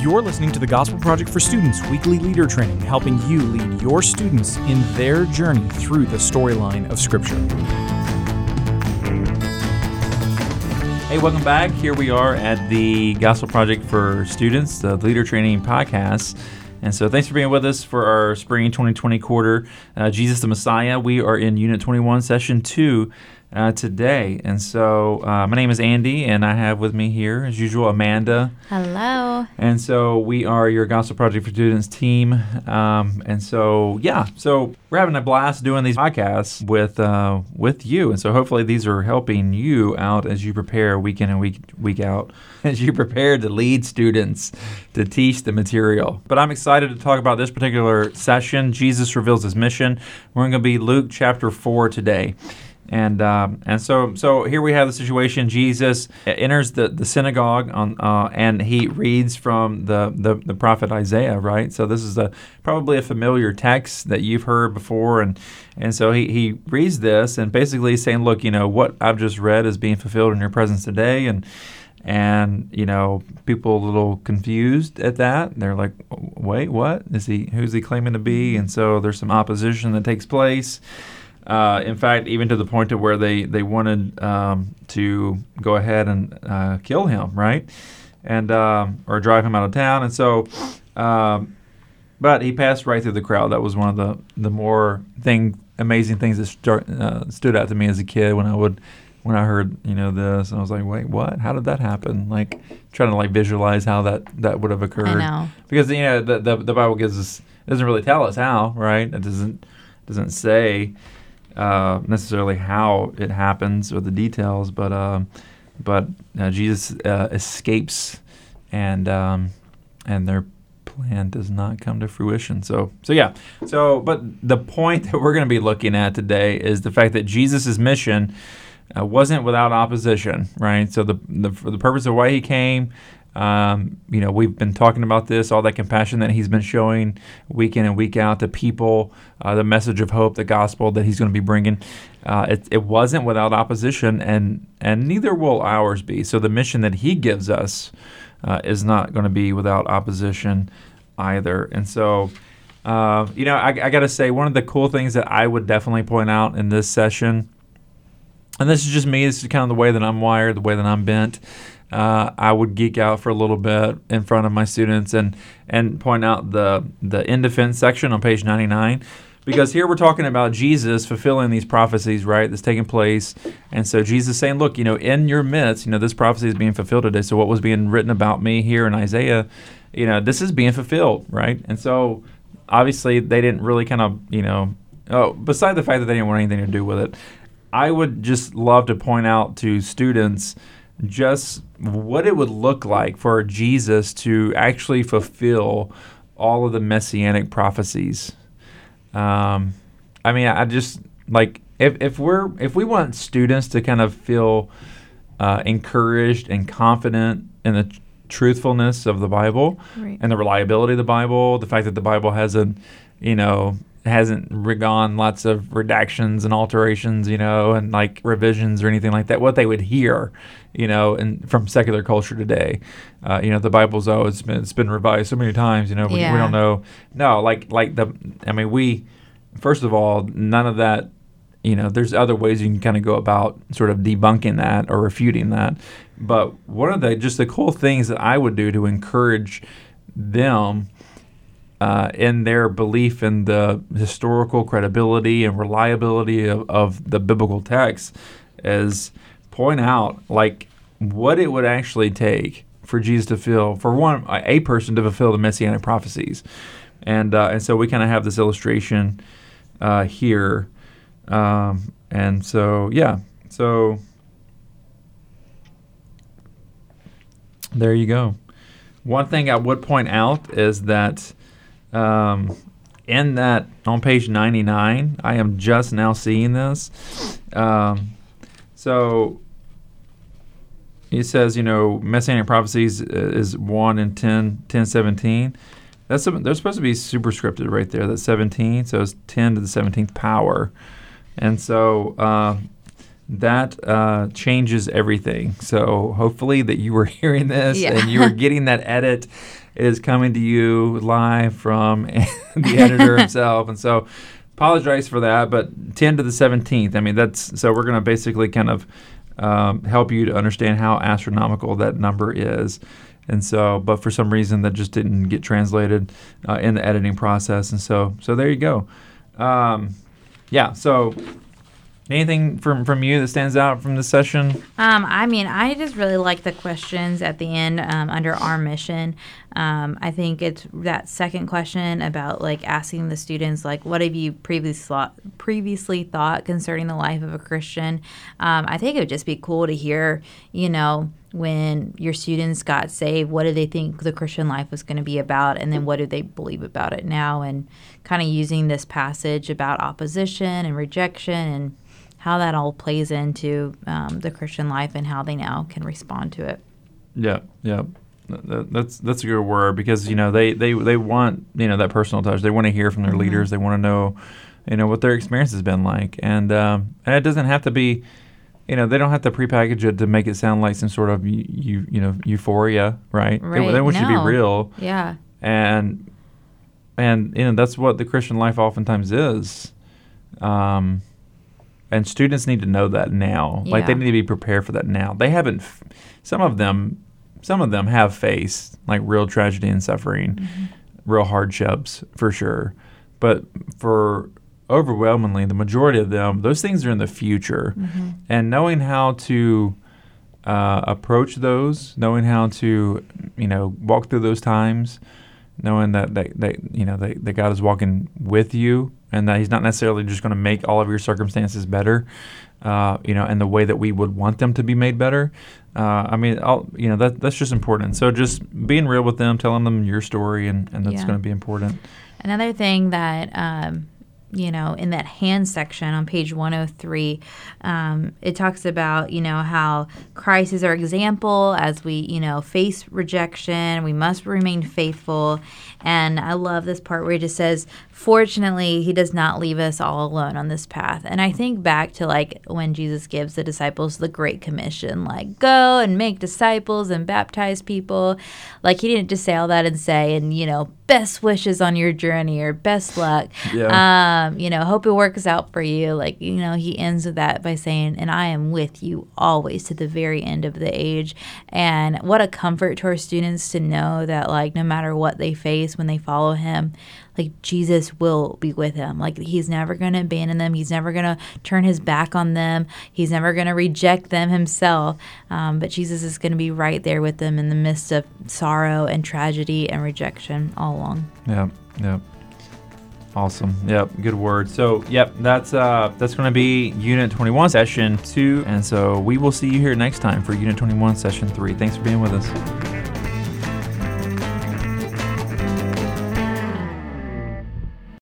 You're listening to the Gospel Project for Students weekly leader training, helping you lead your students in their journey through the storyline of Scripture. Hey, welcome back. Here we are at the Gospel Project for Students, the leader training podcast. And so, thanks for being with us for our spring 2020 quarter. Uh, Jesus the Messiah. We are in Unit 21, Session 2 uh, today. And so, uh, my name is Andy, and I have with me here, as usual, Amanda. Hello. And so, we are your Gospel Project for Students team. Um, and so, yeah, so we're having a blast doing these podcasts with uh, with you. And so, hopefully, these are helping you out as you prepare week in and week week out, as you prepare to lead students to teach the material. But I'm excited to talk about this particular session. Jesus reveals his mission. We're going to be Luke chapter four today. And um, and so so here we have the situation. Jesus enters the, the synagogue on uh, and he reads from the, the, the prophet Isaiah, right? So this is a probably a familiar text that you've heard before, and and so he, he reads this and basically saying, look, you know what I've just read is being fulfilled in your presence today, and and you know people a little confused at that. They're like, wait, what is he? Who's he claiming to be? And so there's some opposition that takes place. Uh, in fact, even to the point to where they they wanted um, to go ahead and uh, kill him, right, and um, or drive him out of town. And so, um, but he passed right through the crowd. That was one of the the more thing amazing things that start, uh, stood out to me as a kid when I would when I heard you know this. And I was like, wait, what? How did that happen? Like trying to like visualize how that that would have occurred. I know. because you know the, the the Bible gives us doesn't really tell us how, right? It doesn't doesn't say uh, necessarily how it happens or the details, but um, but uh, Jesus uh, escapes, and um, and their plan does not come to fruition. So so yeah. So but the point that we're going to be looking at today is the fact that Jesus' mission. Uh, wasn't without opposition, right? So the, the for the purpose of why he came, um, you know, we've been talking about this, all that compassion that he's been showing week in and week out to people, uh, the message of hope, the gospel that he's going to be bringing. Uh, it, it wasn't without opposition, and and neither will ours be. So the mission that he gives us uh, is not going to be without opposition either. And so, uh, you know, I, I got to say, one of the cool things that I would definitely point out in this session, and this is just me, this is kind of the way that I'm wired, the way that I'm bent uh, I would geek out for a little bit in front of my students and and point out the the in defense section on page 99 because here we're talking about Jesus fulfilling these prophecies, right? That's taking place, and so Jesus saying, "Look, you know, in your midst, you know, this prophecy is being fulfilled today. So what was being written about me here in Isaiah, you know, this is being fulfilled, right? And so obviously they didn't really kind of, you know, oh, beside the fact that they didn't want anything to do with it, I would just love to point out to students." Just what it would look like for Jesus to actually fulfill all of the messianic prophecies. Um, I mean, I just like if, if we're if we want students to kind of feel uh, encouraged and confident in the tr- truthfulness of the Bible Right. and the reliability of the Bible, the fact that the Bible hasn't, you know, hasn't gone lots of redactions and alterations, you know, and like revisions or anything like that. What they would hear, you know, and from secular culture today, uh, you know, the Bible's oh, it's been it's been revised so many times, you know, we, we don't know. No, like like the, I mean, we first of all, none of that. You know, there's other ways you can kind of go about sort of debunking that or refuting that. But one of the just the cool things that I would do to encourage them uh, in their belief in the historical credibility and reliability of, of the biblical text is point out like what it would actually take for Jesus to fulfill for one a person to fulfill the messianic prophecies, and uh, and so we kind of have this illustration uh, here, um, and so yeah, so there you go. One thing I would point out is that um, in that on page 99, I am just now seeing this. Um, so he says, you know, Messianic prophecies uh, is 1 and 10, 10 17. That's they're supposed to be superscripted right there. That's 17, so it's 10 to the 17th power. And so uh, that uh, changes everything. So hopefully that you were hearing this Yeah. and you were getting that edit is coming to you live from the editor himself. And so apologize for that, but 10 to the 17th. I mean, that's so we're going to basically kind of um, help you to understand how astronomical that number is. And so, but for some reason that just didn't get translated uh, in the editing process. And so, so there you go. Um, yeah. So, anything from from you that stands out from this session? Um, I mean, I just really like the questions at the end um, under our mission. Um, I think it's that second question about like asking the students like, what have you previously thought, previously thought concerning the life of a Christian? Um, I think it would just be cool to hear, you know, when your students got saved, what did they think the Christian life was going to be about, and then what do they believe about it now, and kind of using this passage about opposition and rejection and how that all plays into um, the Christian life and how they now can respond to it. Yeah, yeah. Th- th- That's that's a good word because you know they, they, they want you know that personal touch. They want to hear from their leaders. They want to know, you know, what their experience has been like, and um, and it doesn't have to be, you know, they don't have to prepackage it to make it sound like some sort of you you, you know euphoria, right? They- Right, They, want you to be real, Yeah. and and you know that's what the Christian life oftentimes is. Um, and students need to know that now. Like they need to be prepared for that now. They haven't. Some of them, some of them have faced like real tragedy and suffering, Mm-hmm. real hardships for sure. But for overwhelmingly the majority of them, those things are in the future. Mm-hmm. And knowing how to uh, approach those, knowing how to you know walk through those times, knowing that that, that you know that, that God is walking with you and that He's not necessarily just going to make all of your circumstances better, uh, you know, in the way that we would want them to be made better. Uh, I mean, I'll, you know, that that's just important. So just being real with them, telling them your story, and, and that's Yeah. going to be important. Another thing that, um, you know, in that hand section on page 103, um, it talks about, you know, how Christ is our example as we, you know, face rejection. We must remain faithful. And I love this part where he just says, fortunately, he does not leave us all alone on this path. And I think back to like when Jesus gives the disciples the Great Commission, like, go and make disciples and baptize people. Like, he didn't just say all that and say, and, you know, best wishes on your journey or best luck. Yeah. Um, you know, hope it works out for you. Like, you know, he ends with that by saying, and I am with you always to the very end of the age. And what a comfort to our students to know that, like, no matter what they face when they follow him, like Jesus will be with them. Like he's never going to abandon them. He's never going to turn his back on them. He's never going to reject them himself. Um, but Jesus is going to be right there with them in the midst of sorrow and tragedy and rejection all along. Yeah, yeah. Awesome. Yep. Good word. So, yep, that's uh that's going to be Unit 21 session 2 and so we will see you here next time for Unit 21 session 3. Thanks for being with us.